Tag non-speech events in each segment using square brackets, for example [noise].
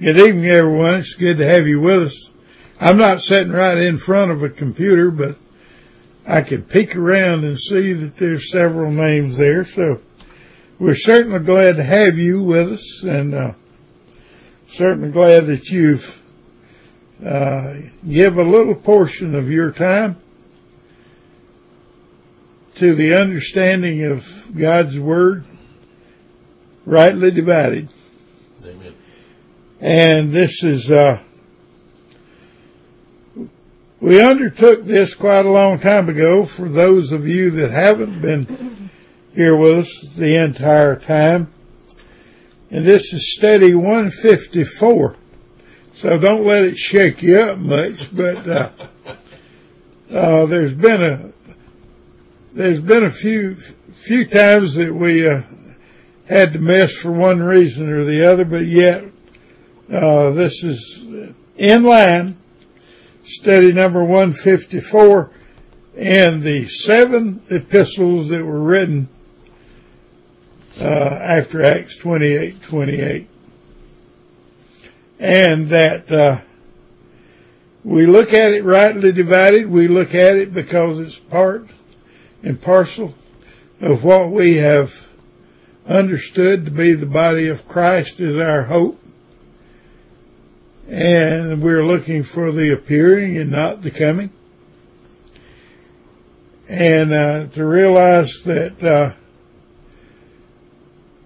Good evening, everyone. It's good to have you with us. I'm not sitting right in front of a computer, but I can peek around and see that there's several names there. So we're certainly glad to have you with us and uh, certainly glad that you've uh, give a little portion of your time to the understanding of God's Word rightly divided. Amen. And this is, uh, we undertook this quite a long time ago for those of you that haven't been here with us the entire time. And this is study 154. So don't let it shake you up much, but, uh, uh, there's been a, there's been a few, few times that we, uh, had to miss for one reason or the other, but yet, uh, this is in line, study number 154, and the seven epistles that were written uh, after Acts 28, 28. And that uh, we look at it rightly divided. We look at it because it's part and parcel of what we have understood to be the body of Christ is our hope. And we're looking for the appearing and not the coming. And uh, to realize that uh,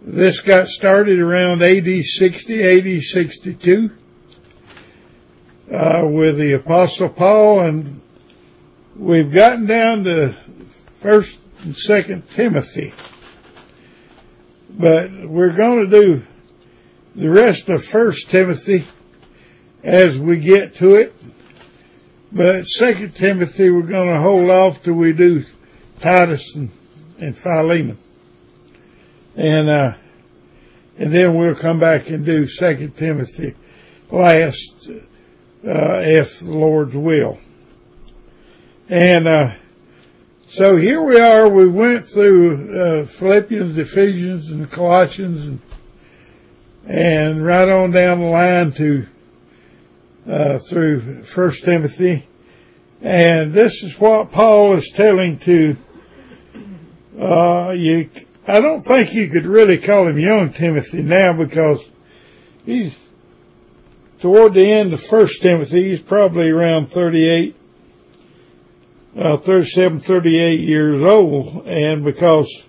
this got started around AD 60, AD 62 uh, with the Apostle Paul, and we've gotten down to First and Second Timothy. But we're going to do the rest of First Timothy as we get to it. But Second Timothy, we're going to hold off till we do Titus and, and Philemon. And, uh, and then we'll come back and do Second Timothy last, uh, if the Lord's will. And, uh, so here we are. We went through, uh, Philippians, Ephesians, and Colossians and, and right on down the line to, uh, through First Timothy. And this is what Paul is telling to, uh, you, I don't think you could really call him young Timothy now because he's toward the end of First Timothy. He's probably around 38, uh, 37, 38 years old. And because,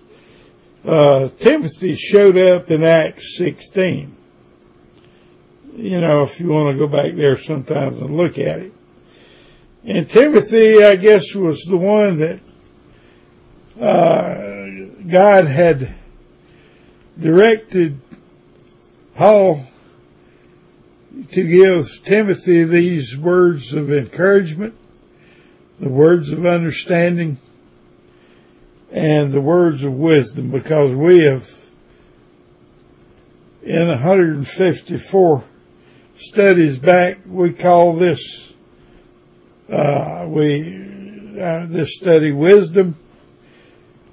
uh, Timothy showed up in Acts 16. You know, if you want to go back there sometimes and look at it. And Timothy, I guess, was the one that, uh, God had directed Paul to give Timothy these words of encouragement, the words of understanding, and the words of wisdom because we have in 154 studies back, we call this, uh, we, uh, this study wisdom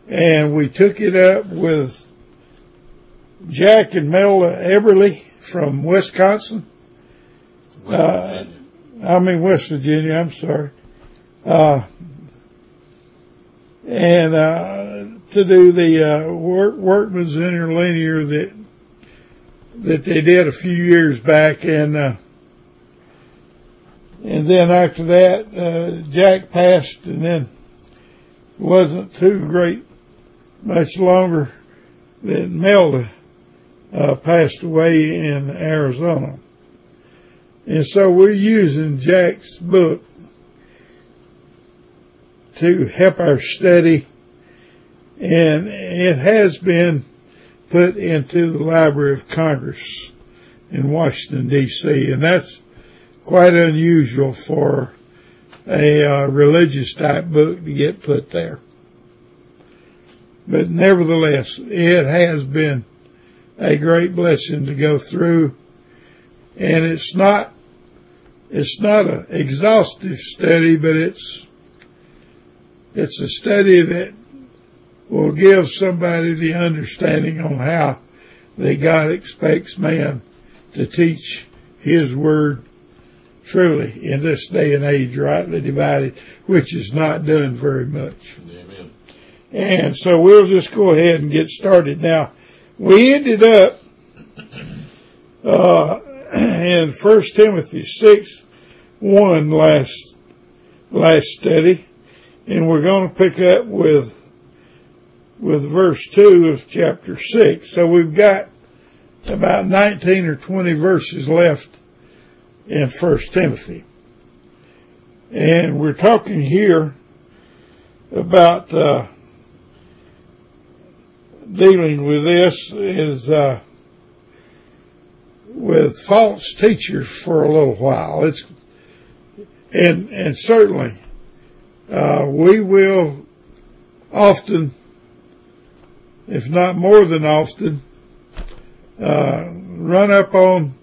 and we took it up with Jack and Melda Eberly from Wisconsin. Uh, I mean West Virginia, I'm sorry. Uh, and, uh, to do the, uh, work, workman's interlinear that, that they did a few years back and, uh, and then after that, uh, Jack passed and then wasn't too great much longer than Melda uh, passed away in Arizona. And so we're using Jack's book to help our study and it has been put into the Library of Congress in Washington DC and that's quite unusual for a uh, religious type book to get put there. But nevertheless, it has been a great blessing to go through and it's not, it's not an exhaustive study, but it's, it's a study that will give somebody the understanding on how that God expects man to teach His word truly in this day and age rightly divided, which is not done very much. Amen. And so we'll just go ahead and get started. Now, we ended up uh, [clears throat] in First Timothy six one last last study, and we're going to pick up with with verse two of chapter six. So we've got about nineteen or twenty verses left in First Timothy, and we're talking here about. Uh, dealing with this is uh, with false teachers for a little while. It's and and certainly uh, we will often, if not more than often, uh, run up on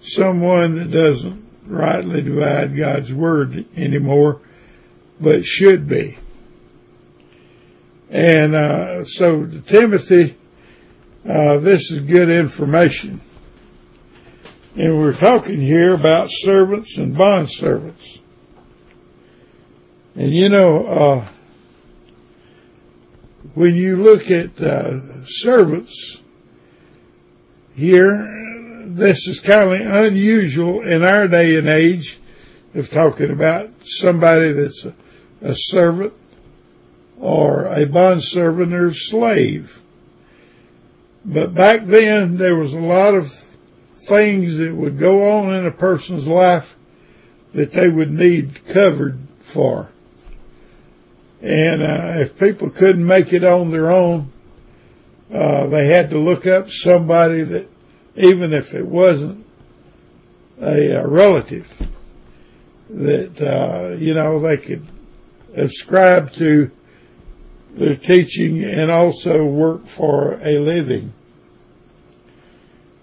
someone that doesn't rightly divide God's word anymore, but should be. And uh, so Timothy, uh, this is good information. And we're talking here about servants and bond servants. And you know, uh, when you look at uh, servants here, this is kind of unusual in our day and age of talking about somebody that's a, a servant or a bondservant or slave. But back then, there was a lot of things that would go on in a person's life that they would need covered for. And uh, if people couldn't make it on their own, uh, they had to look up somebody that, even if it wasn't a, a relative, that uh, you know they could ascribe to their teaching and also work for a living.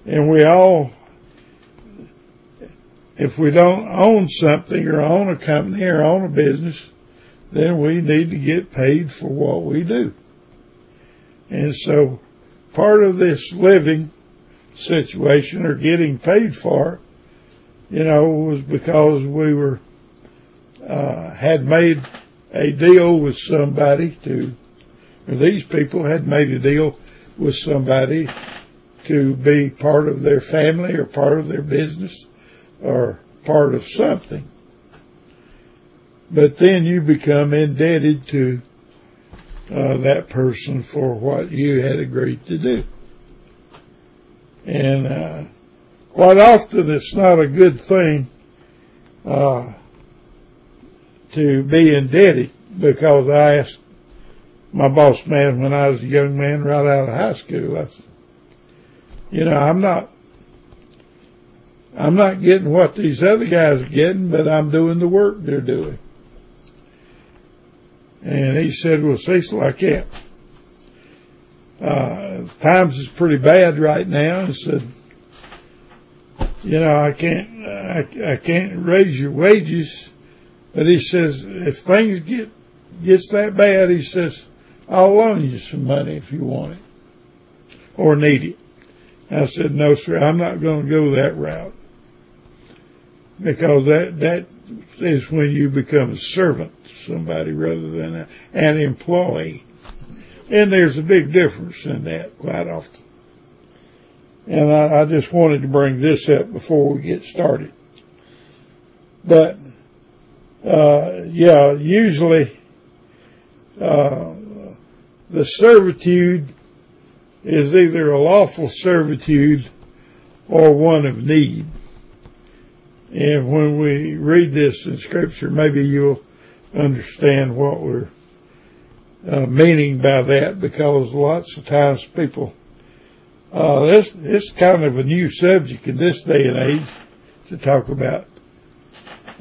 And we all, if we don't own something or own a company or own a business, then we need to get paid for what we do. And so part of this living situation or getting paid for, you know, was because we were, uh, had made a deal with somebody to these people had made a deal with somebody to be part of their family or part of their business or part of something. But then you become indebted to uh, that person for what you had agreed to do. And uh, quite often it's not a good thing uh, to be indebted because I asked my boss man when I was a young man right out of high school. I said, you know, I'm not, I'm not getting what these other guys are getting, but I'm doing the work they're doing. And he said, well, Cecil, I can't. Uh, times is pretty bad right now. And said, you know, I can't, I, I can't raise your wages. But he says, if things get, gets that bad, he says, I'll loan you some money if you want it or need it. I said, no, sir, I'm not going to go that route because that, that is when you become a servant somebody rather than an employee. And there's a big difference in that quite often. And I, I just wanted to bring this up before we get started. But, uh, yeah, usually, uh, the servitude is either a lawful servitude or one of need. And when we read this in scripture, maybe you'll understand what we're uh, meaning by that because lots of times people, uh, this, this kind of a new subject in this day and age to talk about,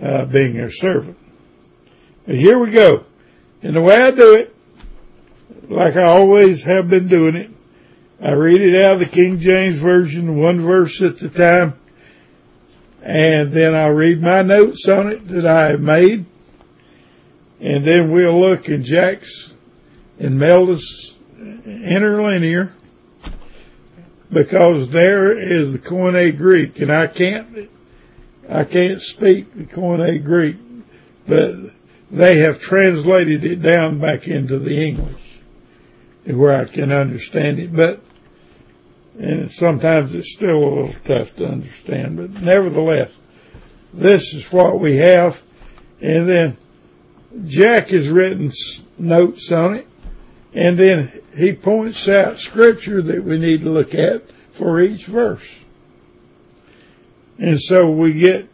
uh, being a servant. But here we go. And the way I do it like I always have been doing it. I read it out of the King James Version, one verse at a time, and then I'll read my notes on it that I have made, and then we'll look in Jack's and Melda's interlinear, because there is the Koine Greek, and I can't I can't speak the Koine Greek, but they have translated it down back into the English where I can understand it, but and sometimes it's still a little tough to understand, but nevertheless, this is what we have. And then Jack has written notes on it, and then he points out scripture that we need to look at for each verse. And so we get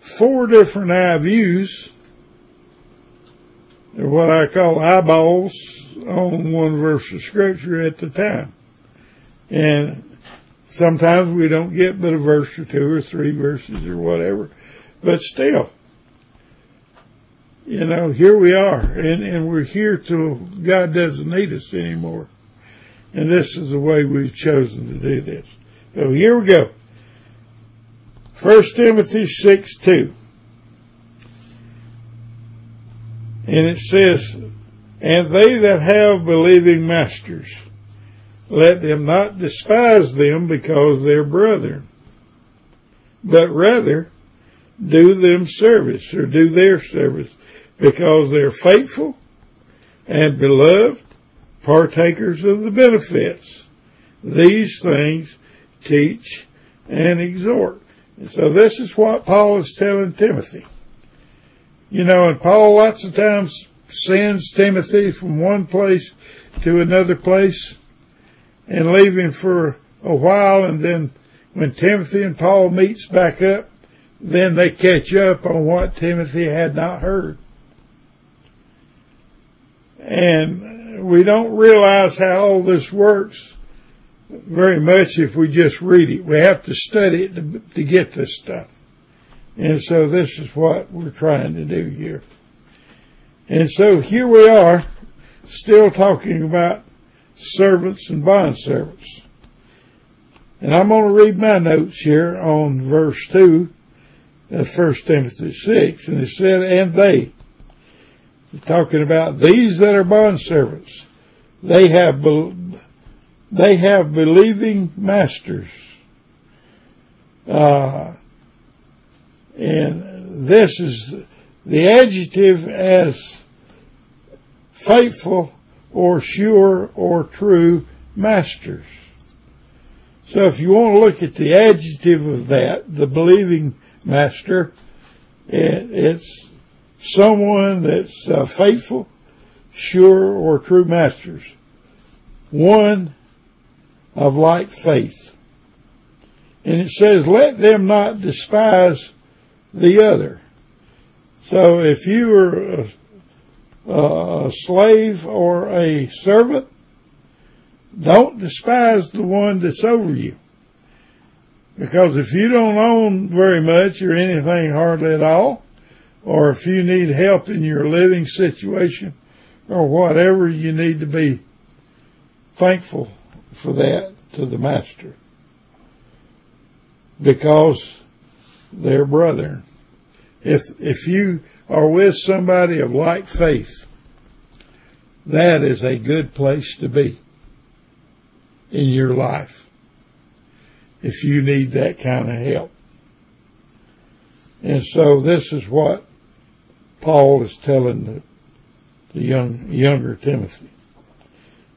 four different eye views, or what I call eyeballs, on one verse of scripture at the time. And sometimes we don't get but a verse or two or three verses or whatever, but still, you know, here we are and, and we're here till God doesn't need us anymore. And this is the way we've chosen to do this. So here we go. 1 Timothy 6 2. And it says, And they that have believing masters, let them not despise them because they're brethren, but rather do them service or do their service because they're faithful and beloved, partakers of the benefits. These things teach and exhort. And so this is what Paul is telling Timothy. You know, and Paul lots of times sends Timothy from one place to another place and leave him for a while and then when Timothy and Paul meets back up, then they catch up on what Timothy had not heard. And we don't realize how all this works very much if we just read it. We have to study it to, to get this stuff. And so this is what we're trying to do here. And so here we are, still talking about servants and bond servants. And I'm going to read my notes here on verse 2 of 1 Timothy 6. And it said, and they, talking about these that are bond servants, they have they have believing masters. Uh, and this is the adjective as faithful or sure or true masters. So if you want to look at the adjective of that, the believing master, it's someone that's uh, faithful, sure, or true masters. One of like faith. And it says, let them not despise the other. So if you are a, a slave or a servant, don't despise the one that's over you. Because if you don't own very much or anything hardly at all, or if you need help in your living situation or whatever, you need to be thankful for that to the master because they're brethren. If, if you are with somebody of like faith, that is a good place to be in your life if you need that kind of help. And so this is what Paul is telling the, the young, younger Timothy.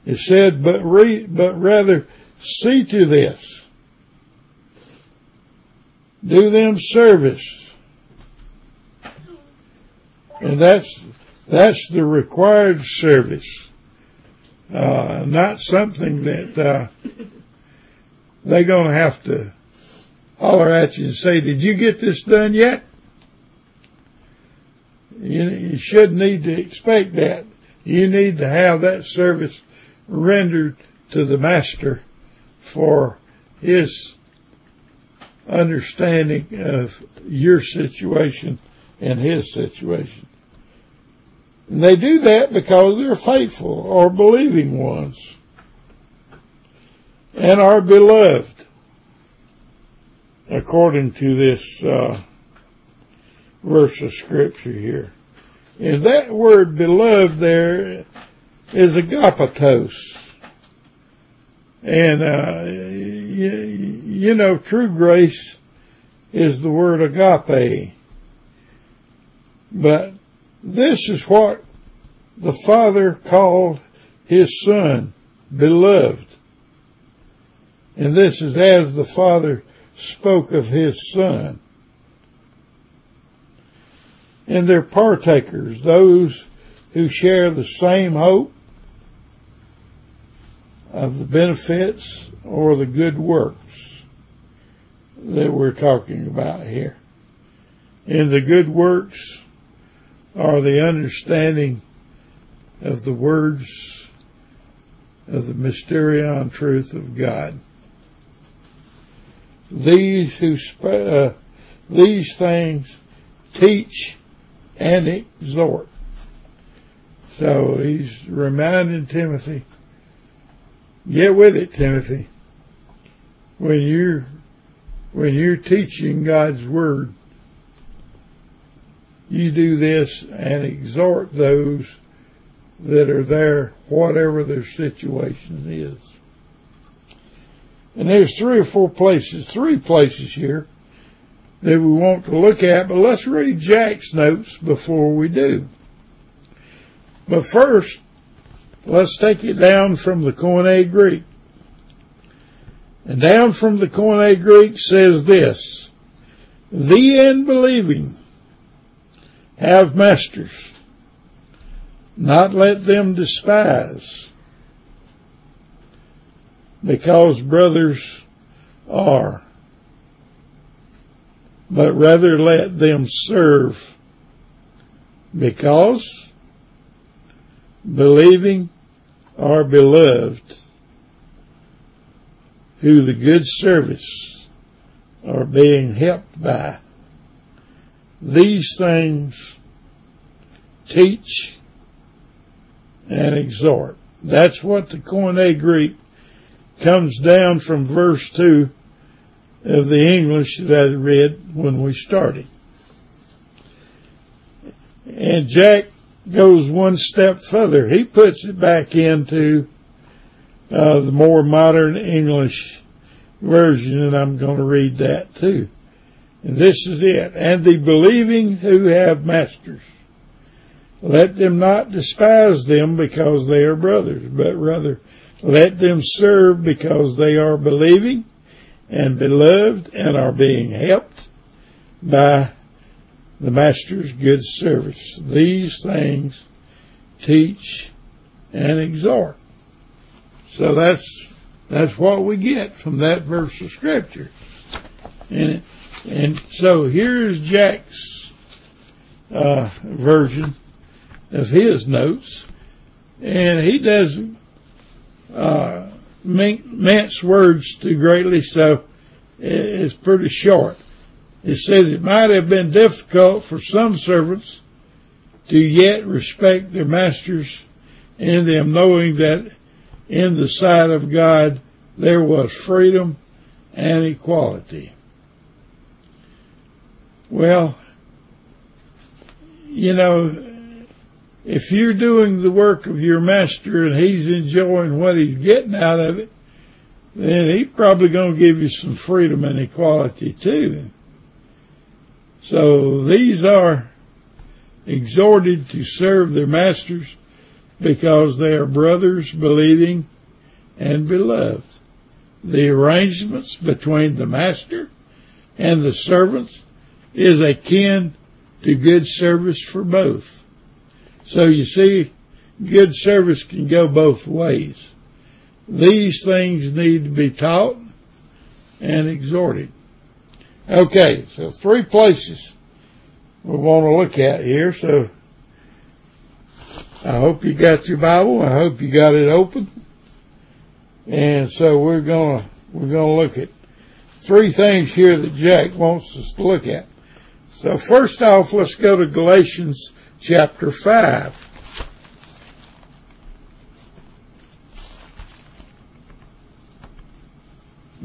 It said, but re, but rather see to this. Do them service. And that's, that's the required service. Uh, not something that, uh, they're going to have to holler at you and say, did you get this done yet? You, you should need to expect that. You need to have that service rendered to the master for his understanding of your situation and his situation. And they do that because they're faithful or believing ones and are beloved according to this uh, verse of scripture here. And that word beloved there is agapetos. And, uh, you, you know, true grace is the word agape. But this is what the Father called his Son, beloved. And this is as the Father spoke of his Son. And they're partakers, those who share the same hope of the benefits or the good works that we're talking about here. And the good works are the understanding of the words of the mysterion truth of God. These who uh, these things teach and exhort. So he's reminding Timothy, get with it, Timothy. When you're when you're teaching God's word, you do this and exhort those that are there, whatever their situation is. And there's three or four places, three places here that we want to look at, but let's read Jack's notes before we do. But first, let's take it down from the Koine Greek. And down from the Koine Greek says this, the unbelieving have masters, not let them despise, because brothers are, but rather let them serve, because believing are beloved who the good service are being helped by. These things teach and exhort. That's what the Koine Greek comes down from verse 2 of the English that I read when we started. And Jack goes one step further. He puts it back into uh, the more modern English version, and I'm going to read that too. And this is it. And the believing who have masters, let them not despise them because they are brothers, but rather let them serve because they are believing and beloved and are being helped by the master's good service. These things teach and exhort. So that's that's what we get from that verse of scripture. And and so here's Jack's uh, version of his notes, and he doesn't uh, mince words too greatly, so it's pretty short. It says it might have been difficult for some servants to yet respect their masters in them knowing that in the sight of God there was freedom and equality. Well, you know, if you're doing the work of your master and he's enjoying what he's getting out of it, then he's probably going to give you some freedom and equality too. So these are exhorted to serve their masters because they are brothers believing and beloved. The arrangements between the master and the servants is akin to good service for both. So you see, good service can go both ways. These things need to be taught and exhorted. Okay, so three places we want to look at here. So I hope you got your Bible. I hope you got it open. And so we're gonna, we're gonna look at three things here that Jack wants us to look at. So first off, let's go to Galatians chapter 5.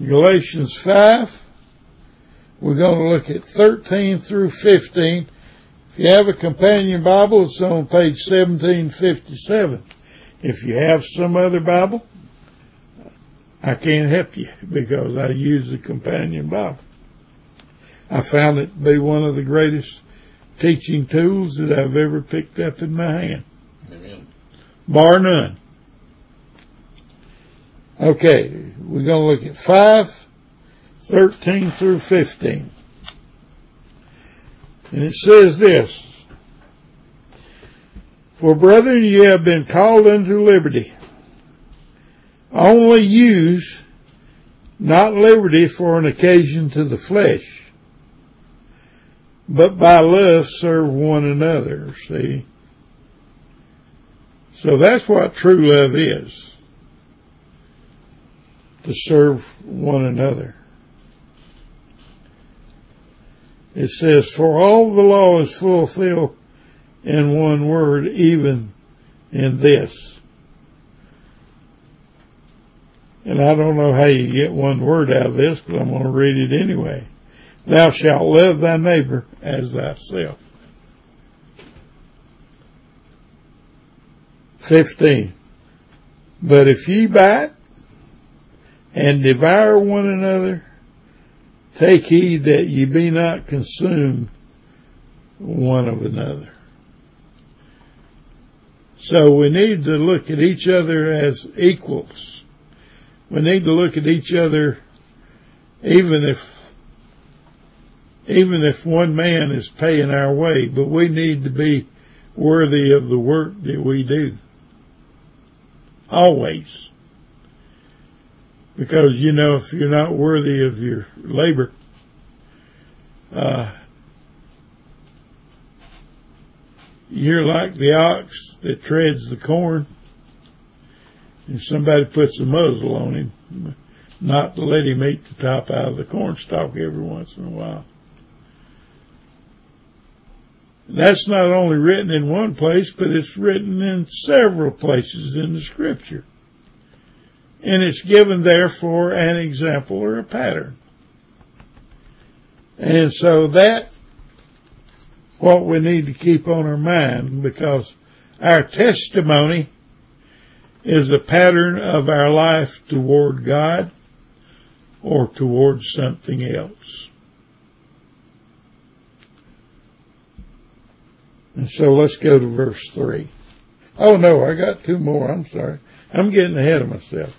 Galatians 5. We're going to look at 13 through 15. If you have a companion Bible, it's on page 1757. If you have some other Bible, I can't help you because I use the companion Bible. I found it to be one of the greatest teaching tools that I've ever picked up in my hand. Amen. Bar none. Okay, we're going to look at 5, 13 through 15. And it says this, For brethren, ye have been called unto liberty. Only use not liberty for an occasion to the flesh, but by love serve one another, see? So that's what true love is. To serve one another. It says, for all the law is fulfilled in one word, even in this. And I don't know how you get one word out of this, but I'm going to read it anyway. Thou shalt love thy neighbor as thyself. 15. But if ye bite and devour one another, take heed that ye be not consumed one of another. So we need to look at each other as equals. We need to look at each other even if even if one man is paying our way, but we need to be worthy of the work that we do. Always. Because, you know, if you're not worthy of your labor, uh, you're like the ox that treads the corn and somebody puts a muzzle on him, not to let him eat the top out of the corn stalk every once in a while. That's not only written in one place, but it's written in several places in the scripture. And it's given there for an example or a pattern. And so that what we need to keep on our mind because our testimony is a pattern of our life toward God or towards something else. And so let's go to verse 3. Oh no, I got two more. I'm sorry. I'm getting ahead of myself.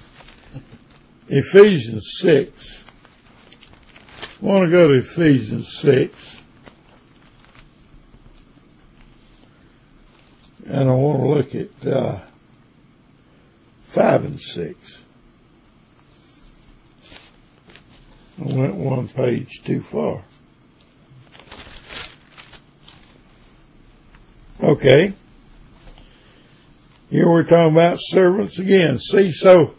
Ephesians 6. I want to go to Ephesians 6. And I want to look at uh, 5 and 6. I went one page too far. Okay. Here we're talking about servants again. See, so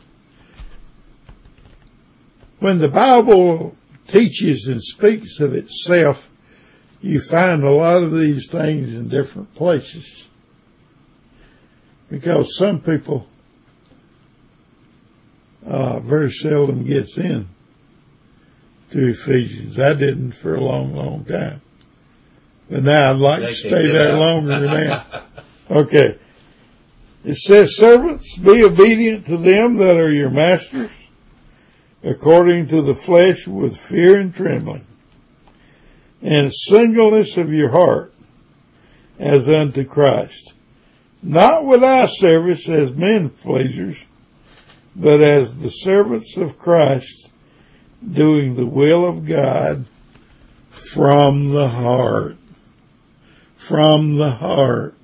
when the Bible teaches and speaks of itself, you find a lot of these things in different places. Because some people uh, very seldom gets in to Ephesians. I didn't for a long, long time. But now I'd like to stay there longer now. [laughs] Okay. It says, servants, be obedient to them that are your masters, according to the flesh with fear and trembling, and singleness of your heart, as unto Christ, not with eye service as men pleasers, but as the servants of Christ, doing the will of God from the heart from the heart.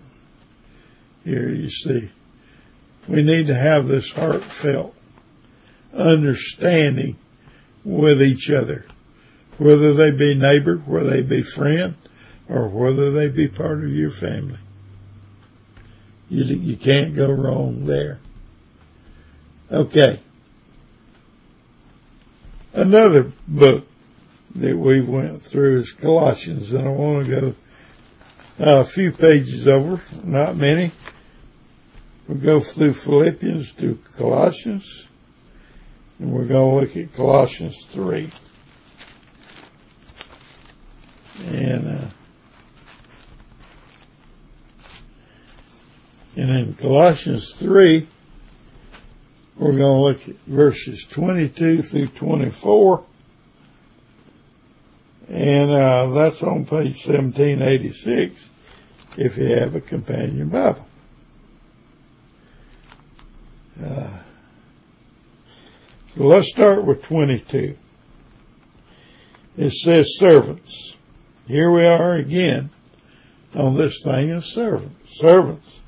Here you see. We need to have this heartfelt understanding with each other, whether they be neighbor, whether they be friend, or whether they be part of your family. You, you can't go wrong there. Okay. Another book that we went through is Colossians, and I want to go a few pages over, not many. We'll go through Philippians to Colossians, and we're going to look at Colossians 3. And, uh, and in Colossians 3, we're going to look at verses 22 through 24. And uh, that's on page 1786 if you have a companion Bible. Uh, so let's start with 22. It says servants. Here we are again on this thing of servants. Servants,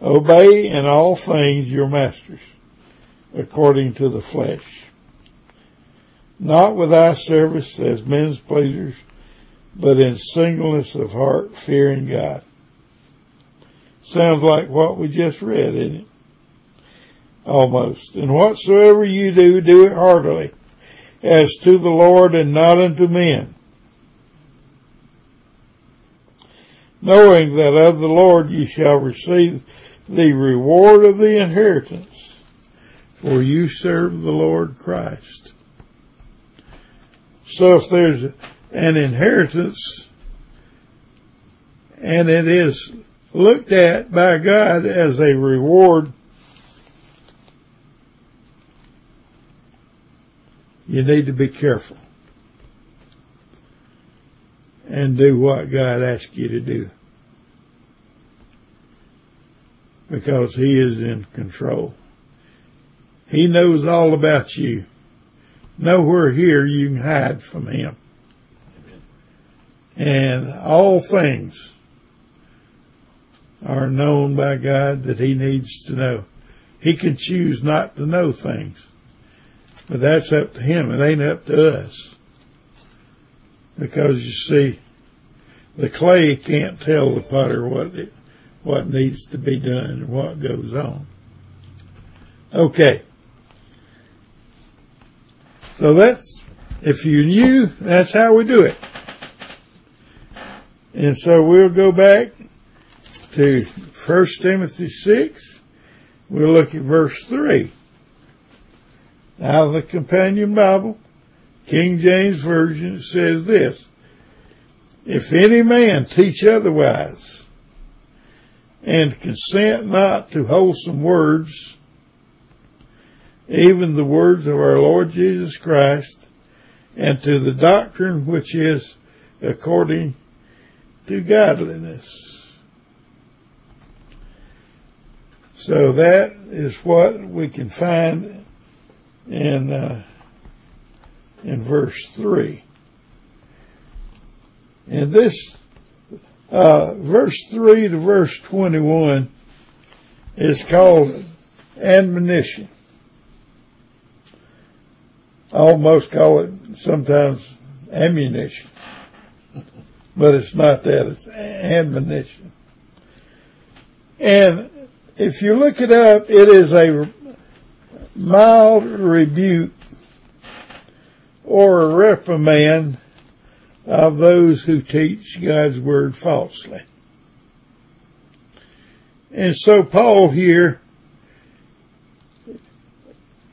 obey in all things your masters according to the flesh. Not with eye service as men's pleasures, but in singleness of heart, fearing God. Sounds like what we just read, isn't it? Almost. And whatsoever you do, do it heartily, as to the Lord and not unto men. Knowing that of the Lord you shall receive the reward of the inheritance, for you serve the Lord Christ. So if there's an inheritance and it is looked at by God as a reward you need to be careful and do what God asks you to do. Because He is in control. He knows all about you. Nowhere here you can hide from Him. And all things are known by God that He needs to know. He can choose not to know things. But that's up to him. It ain't up to us. Because you see, the clay can't tell the potter what it, what needs to be done and what goes on. Okay. So that's, if you knew, that's how we do it. And so we'll go back to 1 Timothy 6. We'll look at verse 3. Now the companion Bible, King James Version says this, if any man teach otherwise and consent not to wholesome words, even the words of our Lord Jesus Christ and to the doctrine which is according to godliness. So that is what we can find in uh, in verse three. And this uh, verse three to verse twenty one is called admonition. I almost call it sometimes ammunition, but it's not that. It's admonition. And if you look it up, it is a mild rebuke or a reprimand of those who teach God's word falsely. And so Paul here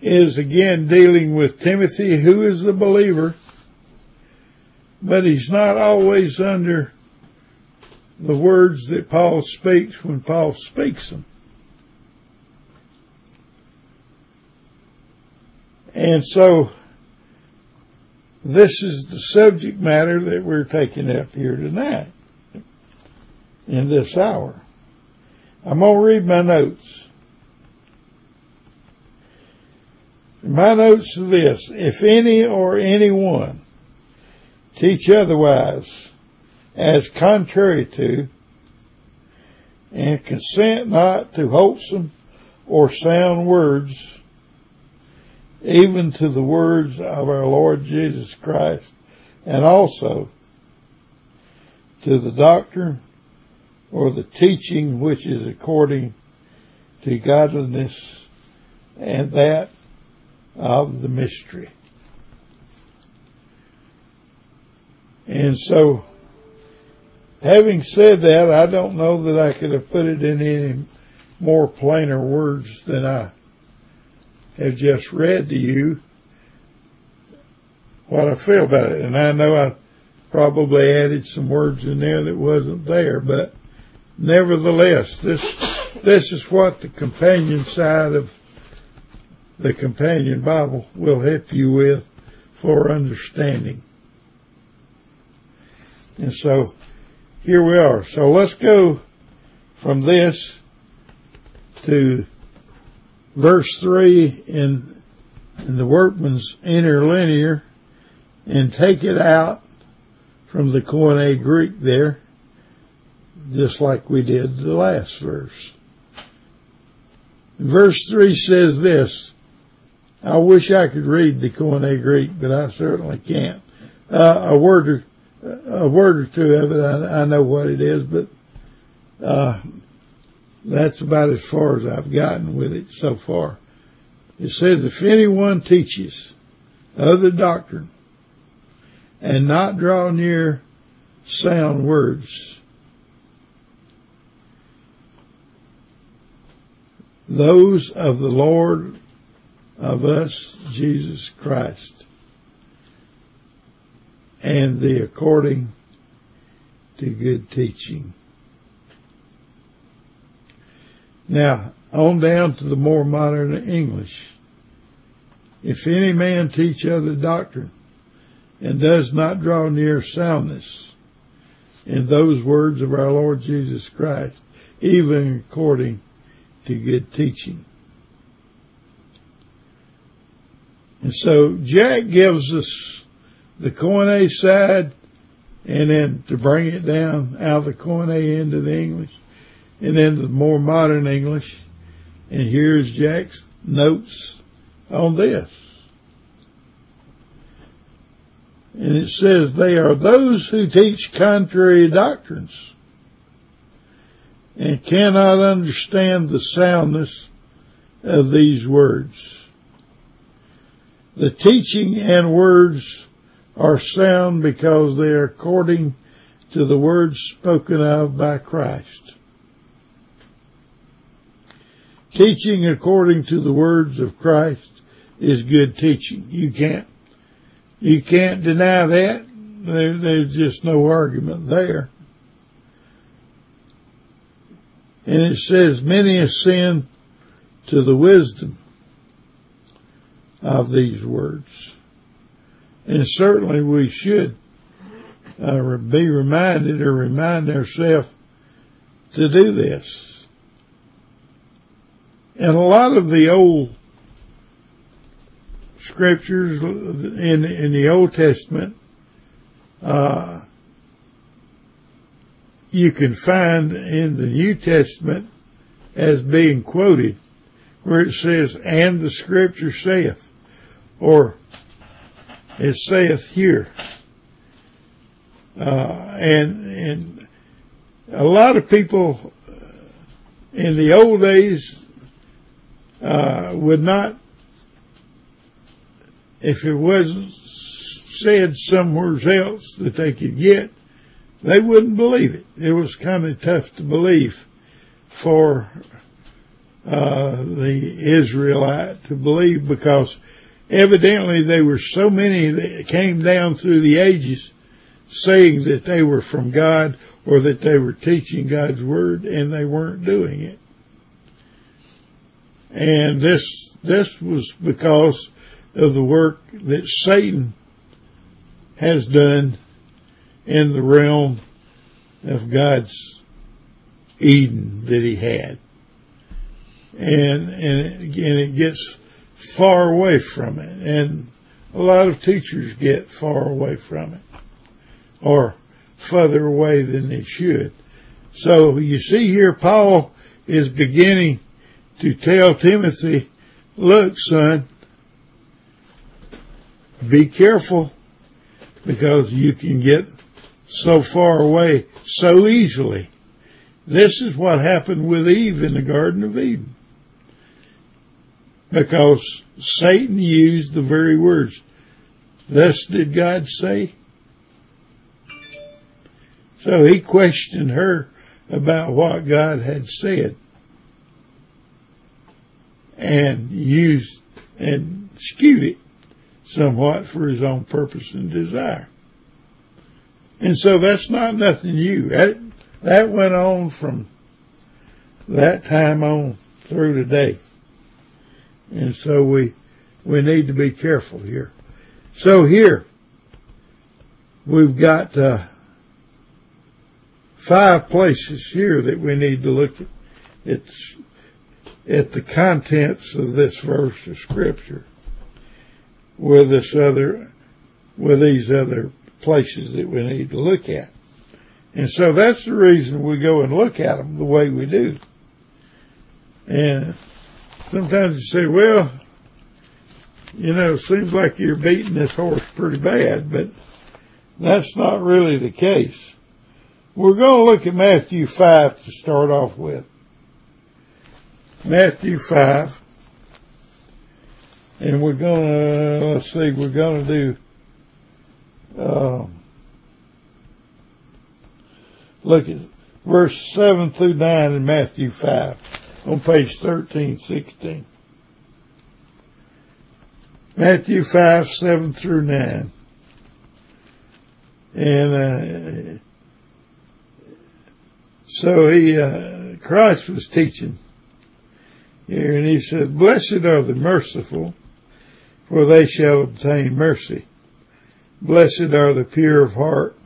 is again dealing with Timothy, who is the believer, but he's not always under the words that Paul speaks when Paul speaks them. And so this is the subject matter that we're taking up here tonight in this hour. I'm going to read my notes. My notes are this. If any or anyone teach otherwise as contrary to and consent not to wholesome or sound words even to the words of our Lord Jesus Christ, and also to the doctrine or the teaching which is according to godliness and that of the mystery. And so, having said that, I don't know that I could have put it in any more plainer words than I have just read to you what I feel about it. And I know I probably added some words in there that wasn't there, but nevertheless, this, this is what the companion side of the companion Bible will help you with for understanding. And so here we are. So let's go from this to verse three in, in the workman's interlinear and take it out from the Koine Greek there, just like we did the last verse. Verse three says this, I wish I could read the Koine Greek, but I certainly can't. Uh, a word or, a word or two of it, I, I know what it is, but, uh, that's about as far as I've gotten with it so far. It says, if anyone teaches other doctrine and not draw near sound words, those of the Lord of us, Jesus Christ, and the according to good teaching. Now, on down to the more modern English. If any man teach other doctrine and does not draw near soundness in those words of our Lord Jesus Christ, even according to good teaching. And so Jack gives us the Koine side and then to bring it down out of the Koine into the English and then the more modern English. And here's Jack's notes on this. And it says they are those who teach contrary doctrines and cannot understand the soundness of these words. The teaching and words are sound because they are according to the words spoken of by Christ. Teaching according to the words of Christ is good teaching. You can't, you can't deny that. There, there's just no argument there. And it says many ascend to the wisdom of these words. And certainly we should uh, be reminded or remind ourselves to do this. And a lot of the old scriptures in in the Old Testament, uh, you can find in the New Testament as being quoted, where it says, "And the Scripture saith," or it saith here, uh, and and a lot of people in the old days uh, would not, if it wasn't said somewhere else that they could get, they wouldn't believe it. It was kind of tough to believe for uh, the Israelite to believe because evidently there were so many that came down through the ages saying that they were from God or that they were teaching God's word and they weren't doing it. And this, this was because of the work that Satan has done in the realm of God's Eden that he had. And, and, and it gets far away from it. And a lot of teachers get far away from it or further away than they should. So you see here, Paul is beginning to tell Timothy, look, son, be careful because you can get so far away so easily. This is what happened with Eve in the Garden of Eden. Because Satan used the very words, thus did God say. So he questioned her about what God had said and used and skewed it somewhat for his own purpose and desire. And so that's not nothing new. That, that went on from that time on through today. And so we, we need to be careful here. So here, we've got, uh, five places here that we need to look at. It's at the contents of this verse of scripture with this other, with these other places that we need to look at. And so that's the reason we go and look at them the way we do. And sometimes you say, well, you know, seems like you're beating this horse pretty bad, but that's not really the case. We're going to look at Matthew 5 to start off with. Matthew 5. And we're going to, let's see, we're going to do, um, look at verse 7 through 9 in Matthew 5 on page 1316. Matthew 5, 7 through 9. And, uh, so he, uh, Christ was teaching here and he said, blessed are the merciful, for they shall obtain mercy. Blessed are the pure of heart,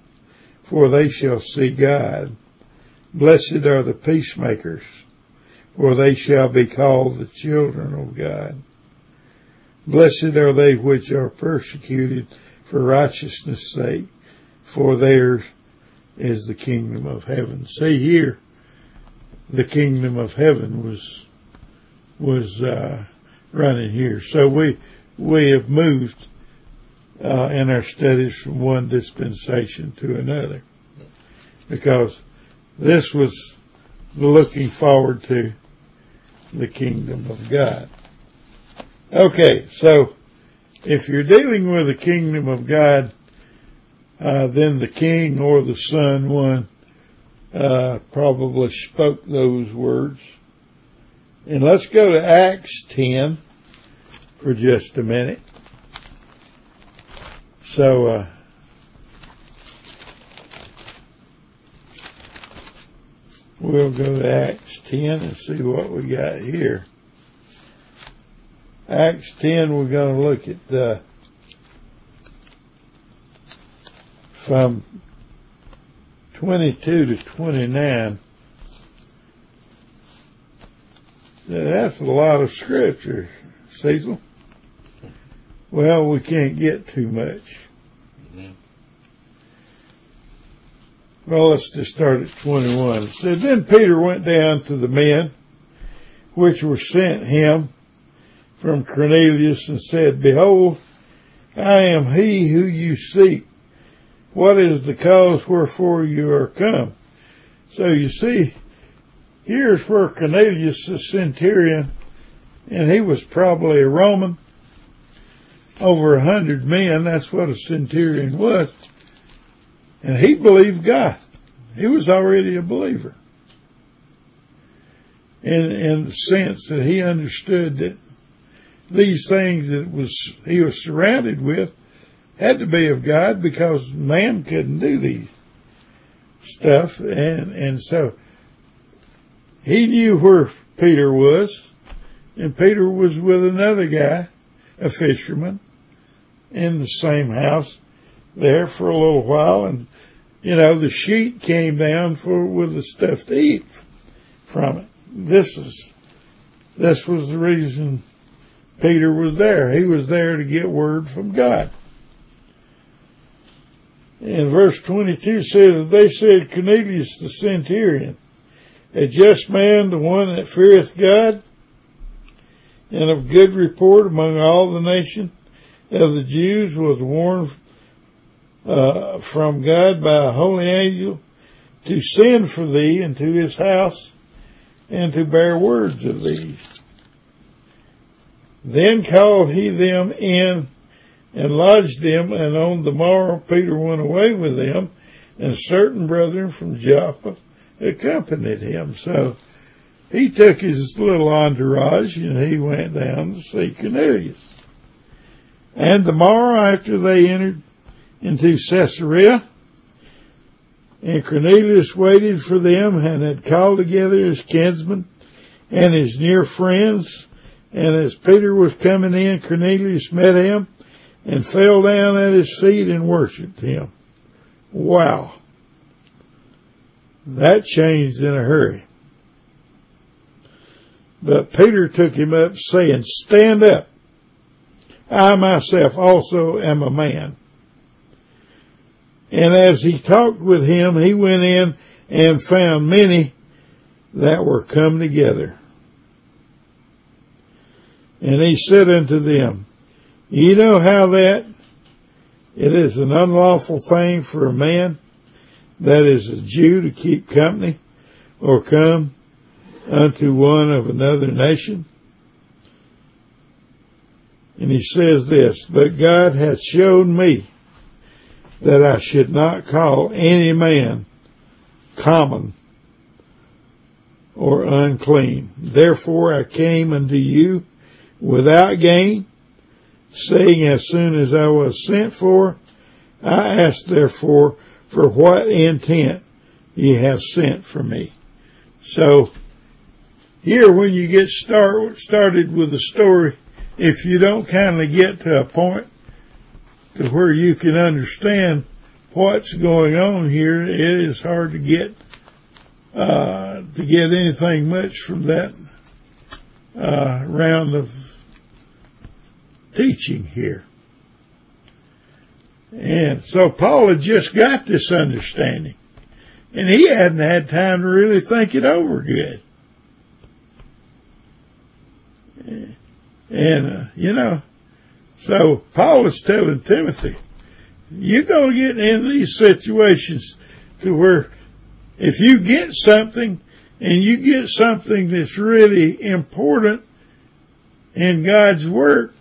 for they shall see God. Blessed are the peacemakers, for they shall be called the children of God. Blessed are they which are persecuted for righteousness sake, for theirs is the kingdom of heaven. See here, the kingdom of heaven was, was, uh, running here. So we, we have moved, uh, in our studies from one dispensation to another because this was looking forward to the kingdom of God. Okay, so if you're dealing with the kingdom of God, uh, then the king or the son, one, uh, probably spoke those words. And let's go to Acts 10 for just a minute. So, uh, we'll go to Acts 10 and see what we got here. Acts 10, we're going to look at the from 22 to 29. That's a lot of scripture, Cecil. Well, we can't get too much. Well, let's just start at 21. It said, Then Peter went down to the men which were sent him from Cornelius and said, Behold, I am he who you seek. What is the cause wherefore you are come? So you see, here's where Cornelius, the centurion, and he was probably a Roman, over a hundred men, that's what a centurion was. And he believed God. He was already a believer. In, in the sense that he understood that these things that was, he was surrounded with had to be of God because man couldn't do these stuff. And, and so he knew where Peter was and Peter was with another guy, a fisherman in the same house there for a little while. And, you know, the sheet came down for, with the stuff to eat from it. This is, this was the reason Peter was there. He was there to get word from God. And verse 22 says, They said, Cornelius the centurion, a just man, the one that feareth God, and of good report among all the nation of the Jews, was warned uh, from God by a holy angel to send for thee into his house and to bear words of these. Then called he them in and lodged them, and on the morrow Peter went away with them, and certain brethren from Joppa accompanied him. So he took his little entourage and he went down to see Cornelius. And the morrow after they entered into Caesarea, and Cornelius waited for them and had called together his kinsmen and his near friends. And as Peter was coming in, Cornelius met him and fell down at his feet and worshiped him. Wow. That changed in a hurry. But Peter took him up saying, stand up. I myself also am a man. And as he talked with him, he went in and found many that were come together. And he said unto them, Ye know how that it is an unlawful thing for a man that is a Jew to keep company or come unto one of another nation. And he says this, but God hath shown me that I should not call any man common or unclean. Therefore I came unto you without gain, saying as soon as I was sent for, I asked therefore for what intent ye have sent for me. So here when you get start, started with the story, if you don't kind of get to a point to where you can understand what's going on here, it is hard to get uh, to get anything much from that uh, round of teaching here. And so Paul had just got this understanding, and he hadn't had time to really think it over good. And, uh, you know, so Paul is telling Timothy, you're going to get in these situations to where if you get something and you get something that's really important in God's work,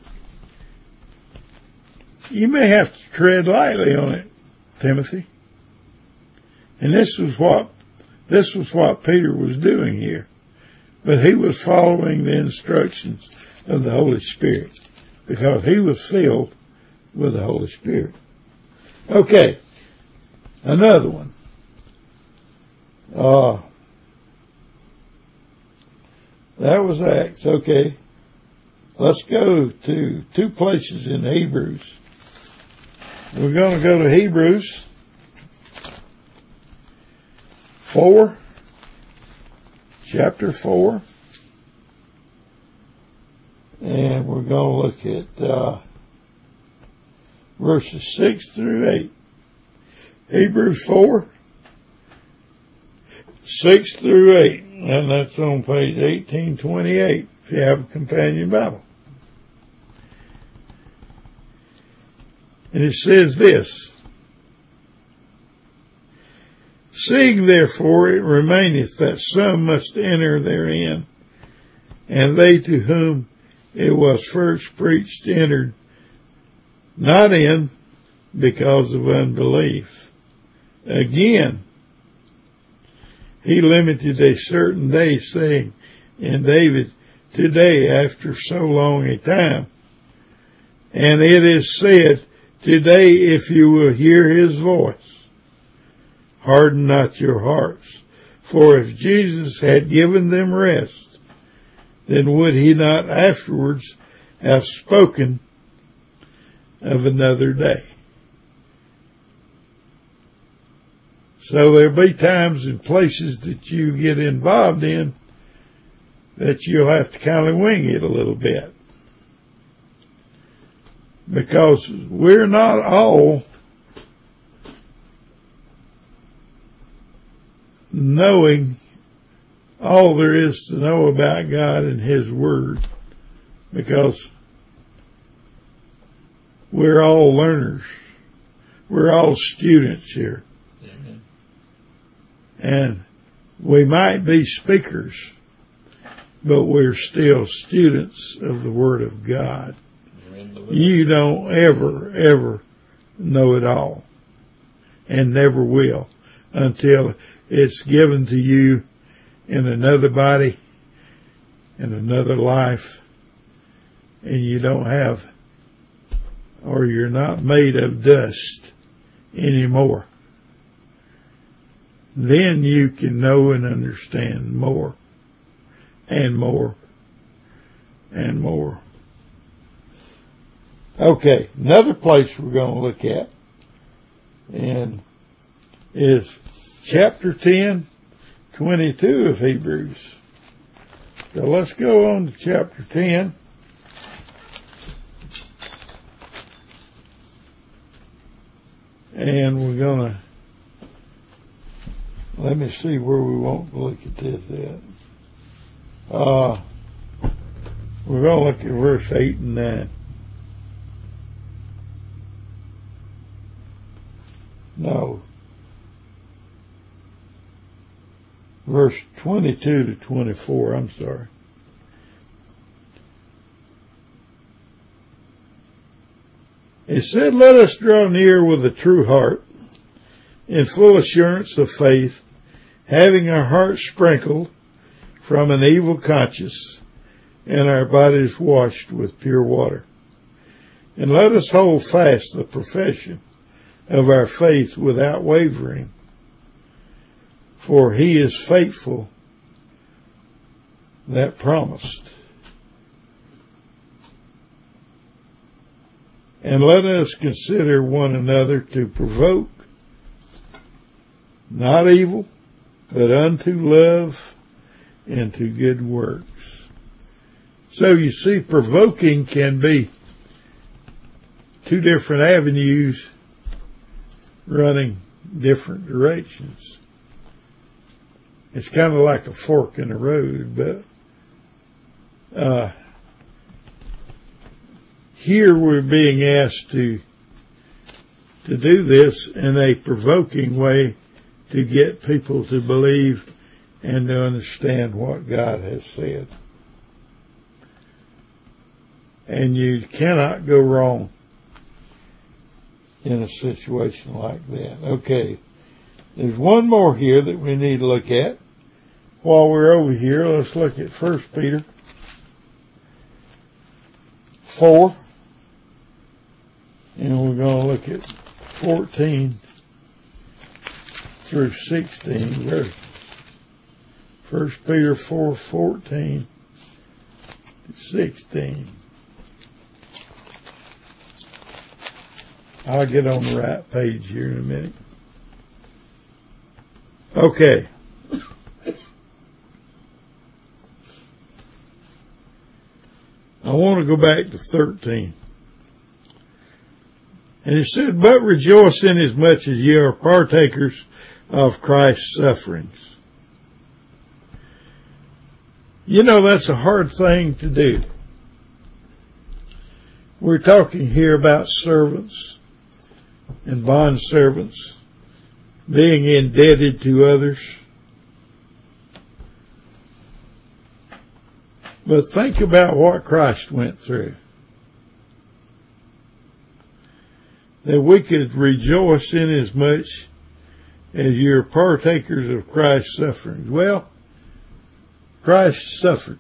you may have to tread lightly on it, Timothy. And this was what, this was what Peter was doing here. But he was following the instructions of the Holy Spirit because he was filled with the Holy Spirit. Okay. Another one. Uh, that was Acts. Okay. Let's go to two places in Hebrews. We're going to go to Hebrews 4, chapter 4, and we're going to look at uh, verses 6 through 8. Hebrews 4, 6 through 8, and that's on page 1828 if you have a companion Bible. And it says this, Seeing therefore it remaineth that some must enter therein, and they to whom it was first preached entered not in because of unbelief. Again, he limited a certain day saying in David, today after so long a time. And it is said, Today, if you will hear his voice, harden not your hearts. For if Jesus had given them rest, then would he not afterwards have spoken of another day? So there'll be times and places that you get involved in that you'll have to kind of wing it a little bit because we're not all knowing all there is to know about God and His Word because we're all learners. We're all students here. And we might be speakers, but we're still students of the Word of God you don't ever, ever know it all and never will until it's given to you in another body, in another life, and you don't have, or you're not made of dust anymore. Then you can know and understand more and more and more. Okay, another place we're going to look at and is chapter 10, 22 of Hebrews. So let's go on to chapter 10. And we're going to, let me see where we want to look at this at. Uh, we're going to look at verse 8 and 9. No. Verse 22 to 24, I'm sorry. It said, Let us draw near with a true heart, in full assurance of faith, having our hearts sprinkled from an evil conscience and our bodies washed with pure water. And let us hold fast the profession of our faith without wavering, for he is faithful that promised. And let us consider one another to provoke, not evil, but unto love and to good works. So you see, provoking can be two different avenues running different directions. It's kind of like a fork in the road, but uh, here we're being asked to to do this in a provoking way to get people to believe and to understand what God has said. And you cannot go wrong in a situation like that. Okay. There's one more here that we need to look at. While we're over here, let's look at First Peter 4. And we're going to look at 14 through 16 verses. First Peter 4, 14 to 16. I'll get on the right page here in a minute. Okay. I want to go back to 13. And it said, but rejoice in as much as ye are partakers of Christ's sufferings. You know, that's a hard thing to do. We're talking here about servants and bond servants being indebted to others. But think about what Christ went through. That we could rejoice in as much as you're partakers of Christ's sufferings. Well, Christ suffered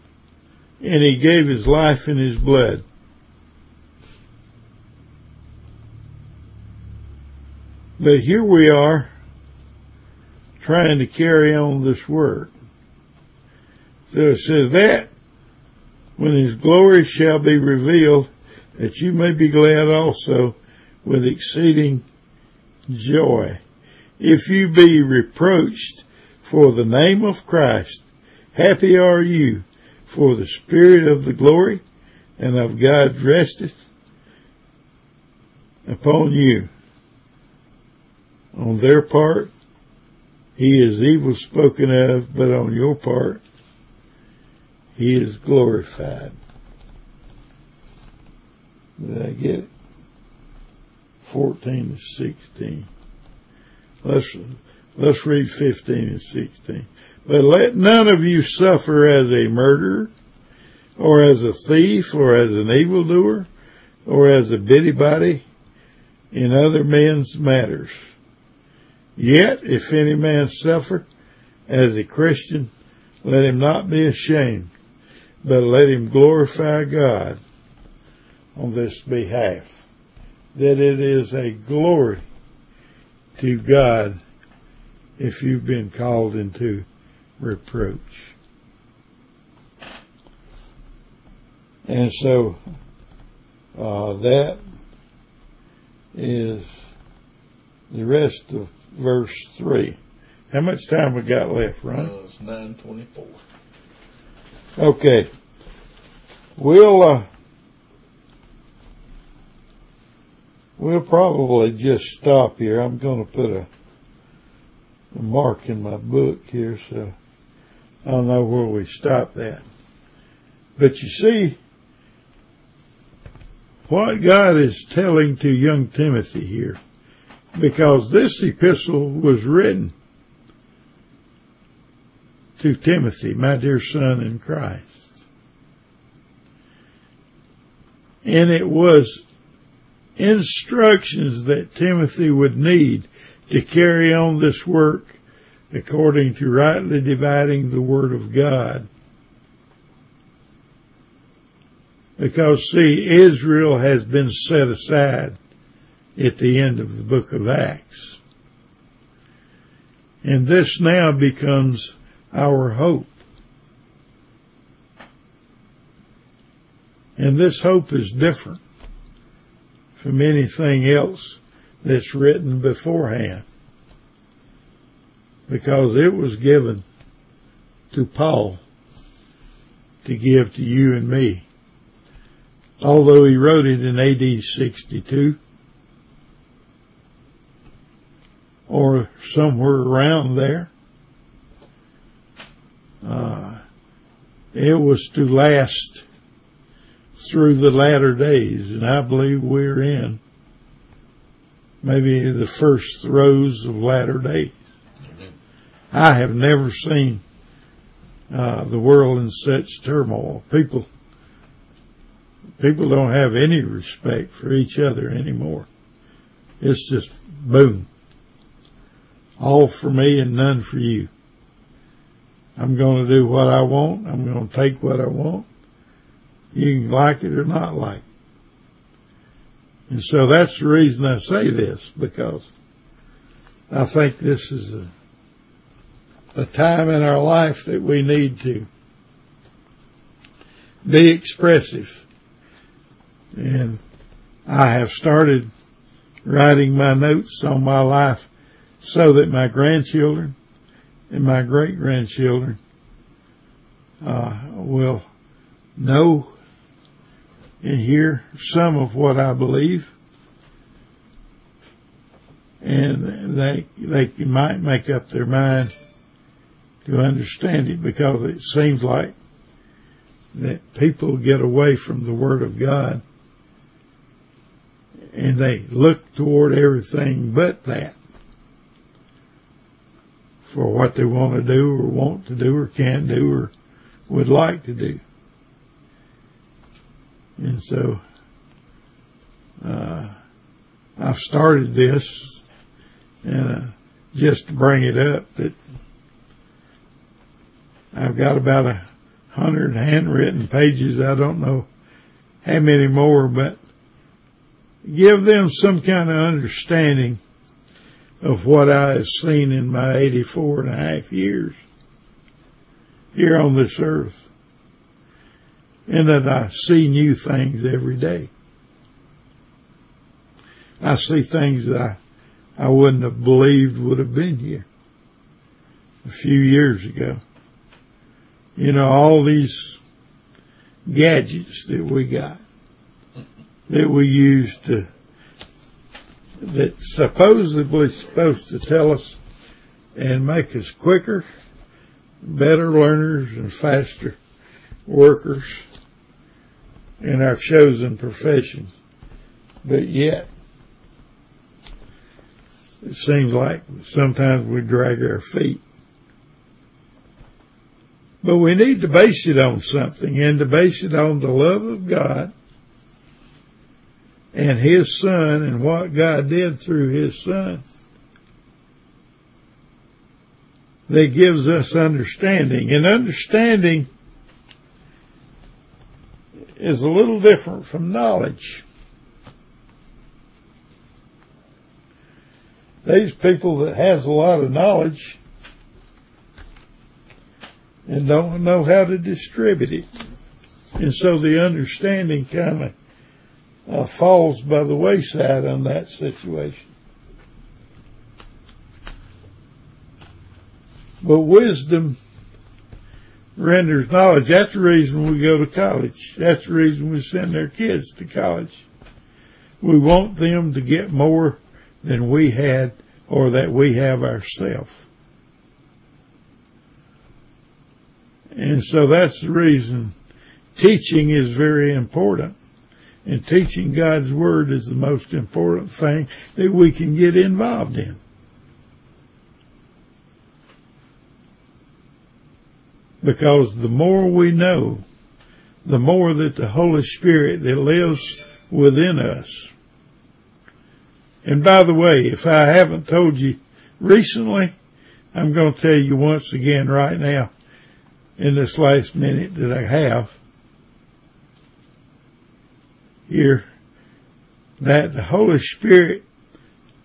and he gave his life and his blood. But here we are trying to carry on this work. So it says that when his glory shall be revealed, that you may be glad also with exceeding joy. If you be reproached for the name of Christ, happy are you, for the Spirit of the glory and of God resteth upon you. On their part, he is evil spoken of, but on your part, he is glorified. Did I get it? 14 to 16. Let's, let's read 15 and 16. But let none of you suffer as a murderer, or as a thief, or as an evildoer, or as a busybody in other men's matters. Yet, if any man suffer as a Christian, let him not be ashamed, but let him glorify God on this behalf. That it is a glory to God if you've been called into reproach. And so, uh, that is the rest of verse 3. How much time we got left, Ron? Uh, it's nine twenty-four. Okay. We'll, uh, we'll probably just stop here. I'm going to put a, a mark in my book here so I'll know where we stop that. But you see, what God is telling to young Timothy here, because this epistle was written to Timothy, my dear son in Christ. And it was instructions that Timothy would need to carry on this work according to rightly dividing the word of God. Because see, Israel has been set aside at the end of the book of Acts. And this now becomes our hope. And this hope is different from anything else that's written beforehand. Because it was given to Paul to give to you and me. Although he wrote it in AD 62 or somewhere around there. Uh, it was to last through the latter days, and I believe we're in maybe the first throes of latter days. I have never seen uh, the world in such turmoil. People, people don't have any respect for each other anymore. It's just boom. All for me and none for you. I'm going to do what I want. I'm going to take what I want. You can like it or not like it. And so that's the reason I say this because I think this is a, a time in our life that we need to be expressive. And I have started writing my notes on my life so that my grandchildren and my great grandchildren uh, will know and hear some of what I believe, and they they might make up their mind to understand it because it seems like that people get away from the Word of God and they look toward everything but that for what they want to do or want to do or can do or would like to do. And so, uh, I've started this and uh, just to bring it up that I've got about a hundred handwritten pages. I don't know how many more, but give them some kind of understanding of what I have seen in my 84 and a half years here on this earth. And that I see new things every day. I see things that I, I wouldn't have believed would have been here a few years ago. You know, all these gadgets that we got that we use to that's supposedly supposed to tell us and make us quicker, better learners and faster workers in our chosen profession. But yet, it seems like sometimes we drag our feet. But we need to base it on something and to base it on the love of God and his son and what God did through his son that gives us understanding. And understanding is a little different from knowledge. These people that has a lot of knowledge and don't know how to distribute it. And so the understanding kind of uh, falls by the wayside on that situation. But wisdom renders knowledge. That's the reason we go to college. That's the reason we send our kids to college. We want them to get more than we had or that we have ourselves. And so that's the reason teaching is very important. And teaching God's Word is the most important thing that we can get involved in. Because the more we know, the more that the Holy Spirit that lives within us. And by the way, if I haven't told you recently, I'm going to tell you once again right now in this last minute that I have here that the Holy Spirit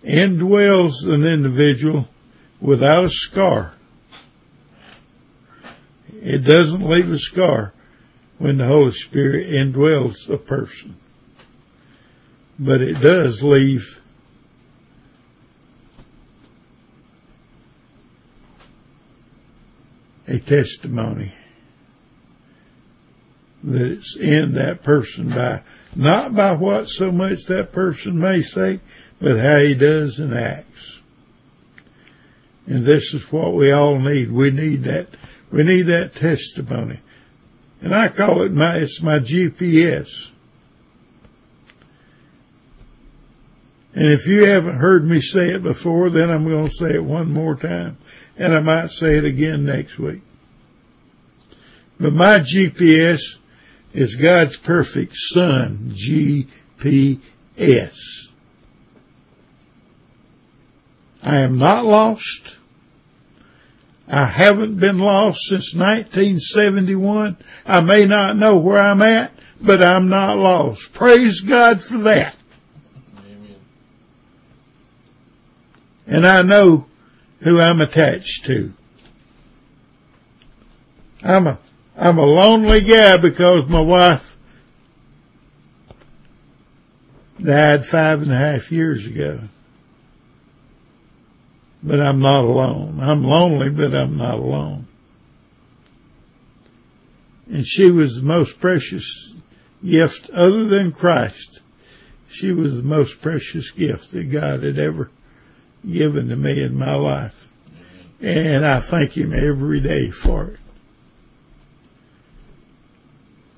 indwells an individual without a scar. It doesn't leave a scar when the Holy Spirit indwells a person. But it does leave a testimony that it's in that person by, not by what so much that person may say, but how he does and acts. And this is what we all need. We need that, we need that testimony. And I call it my, it's my GPS. And if you haven't heard me say it before, then I'm going to say it one more time. And I might say it again next week. But my GPS is God's perfect son, GPS. I am not lost. I haven't been lost since 1971. I may not know where I'm at, but I'm not lost. Praise God for that. Amen. And I know who I'm attached to. I'm a I'm a lonely guy because my wife died five and a half years ago. But I'm not alone. I'm lonely, but I'm not alone. And she was the most precious gift other than Christ. She was the most precious gift that God had ever given to me in my life. And I thank him every day for it.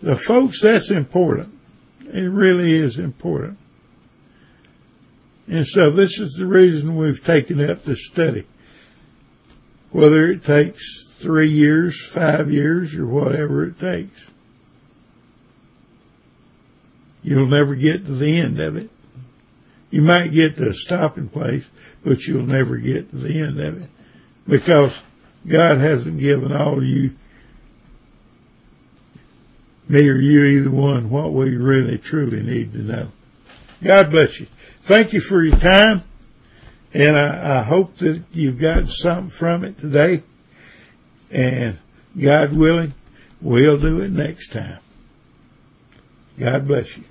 The folks, that's important. It really is important. And so this is the reason we've taken up the study. Whether it takes three years, five years, or whatever it takes. You'll never get to the end of it. You might get to a stopping place, but you'll never get to the end of it. Because God hasn't given all of you me or you, either one, what we really truly need to know. God bless you. Thank you for your time. And I, I hope that you've gotten something from it today. And God willing, we'll do it next time. God bless you.